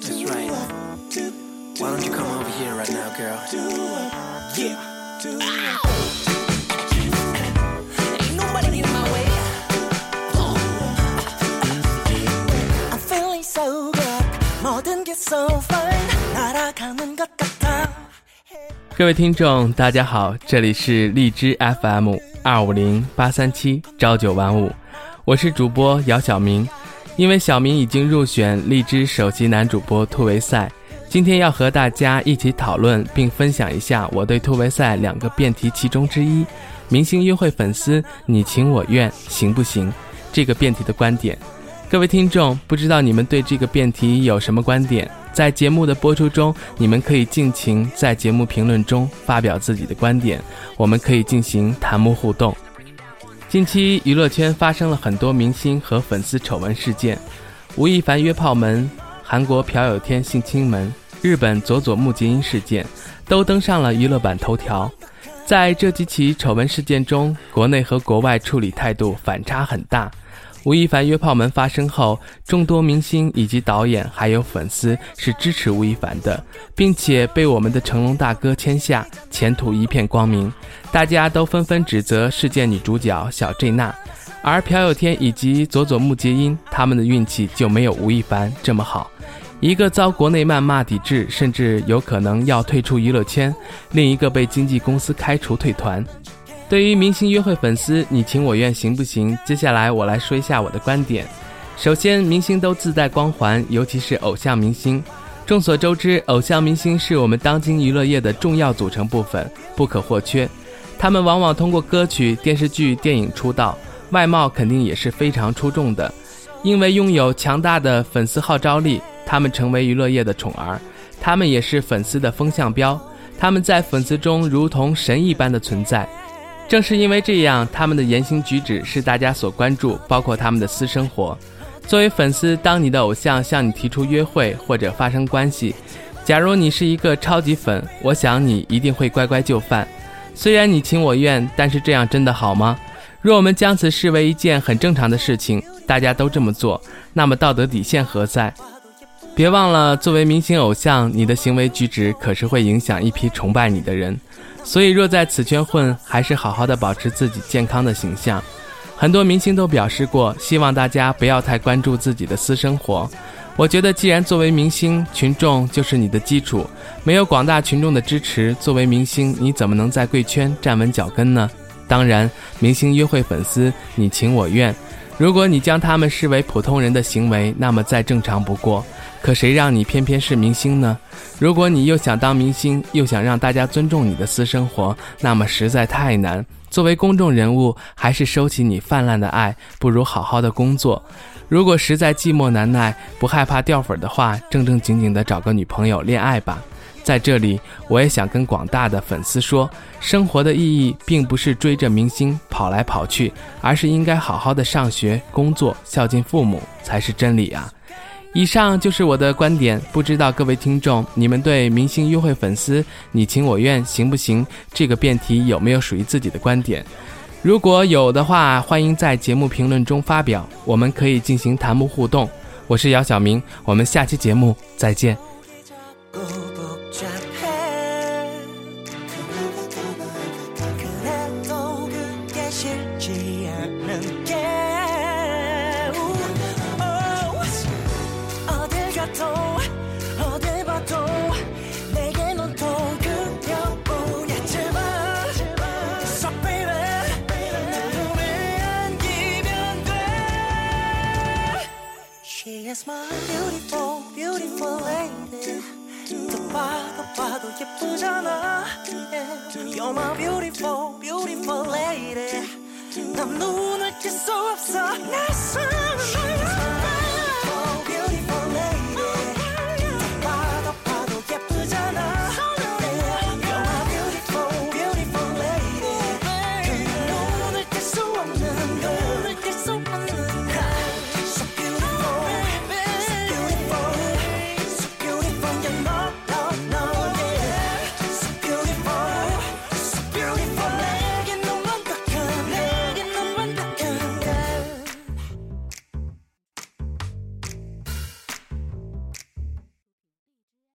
That's right. Why don't you come over here right now, girl? Yeah. Ain't nobody in my way. I'm feeling so good. 모든 게 so fine. 날아가는 것 같아. 各位听众，大家好，这里是荔枝 FM 二五零八三七朝九晚五，我是主播姚晓明。 因为小明已经入选荔枝首席男主播突围赛，今天要和大家一起讨论并分享一下我对突围赛两个辩题其中之一“明星约会粉丝你情我愿行不行”这个辩题的观点。各位听众，不知道你们对这个辩题有什么观点？在节目的播出中，你们可以尽情在节目评论中发表自己的观点，我们可以进行弹幕互动。近期娱乐圈发生了很多明星和粉丝丑闻事件，吴亦凡约炮门、韩国朴有天性侵门、日本佐佐木结音事件，都登上了娱乐版头条。在这几起丑闻事件中，国内和国外处理态度反差很大。吴亦凡约炮门发生后，众多明星以及导演还有粉丝是支持吴亦凡的，并且被我们的成龙大哥签下，前途一片光明。大家都纷纷指责事件女主角小 J 娜，而朴有天以及佐佐木结音，他们的运气就没有吴亦凡这么好。一个遭国内谩骂抵制，甚至有可能要退出娱乐圈；另一个被经纪公司开除退团。对于明星约会粉丝，你情我愿行不行？接下来我来说一下我的观点。首先，明星都自带光环，尤其是偶像明星。众所周知，偶像明星是我们当今娱乐业的重要组成部分，不可或缺。他们往往通过歌曲、电视剧、电影出道，外貌肯定也是非常出众的。因为拥有强大的粉丝号召力，他们成为娱乐业的宠儿，他们也是粉丝的风向标。他们在粉丝中如同神一般的存在。正是因为这样，他们的言行举止是大家所关注，包括他们的私生活。作为粉丝，当你的偶像向你提出约会或者发生关系，假如你是一个超级粉，我想你一定会乖乖就范。虽然你情我愿，但是这样真的好吗？若我们将此视为一件很正常的事情，大家都这么做，那么道德底线何在？别忘了，作为明星偶像，你的行为举止可是会影响一批崇拜你的人。所以，若在此圈混，还是好好的保持自己健康的形象。很多明星都表示过，希望大家不要太关注自己的私生活。我觉得，既然作为明星，群众就是你的基础，没有广大群众的支持，作为明星，你怎么能在贵圈站稳脚跟呢？当然，明星约会粉丝，你情我愿。如果你将他们视为普通人的行为，那么再正常不过。可谁让你偏偏是明星呢？如果你又想当明星，又想让大家尊重你的私生活，那么实在太难。作为公众人物，还是收起你泛滥的爱，不如好好的工作。如果实在寂寞难耐，不害怕掉粉的话，正正经经的找个女朋友恋爱吧。在这里，我也想跟广大的粉丝说，生活的意义并不是追着明星跑来跑去，而是应该好好的上学、工作、孝敬父母才是真理啊。以上就是我的观点，不知道各位听众，你们对明星约会粉丝你情我愿行不行这个辩题有没有属于自己的观点？如果有的话，欢迎在节目评论中发表，我们可以进行弹幕互动。我是姚晓明，我们下期节目再见。Beautiful, lady. 또 봐도 봐도 예쁘잖아. You're my beautiful, beautiful lady. 난 눈을 뗄 수 없어. 낯선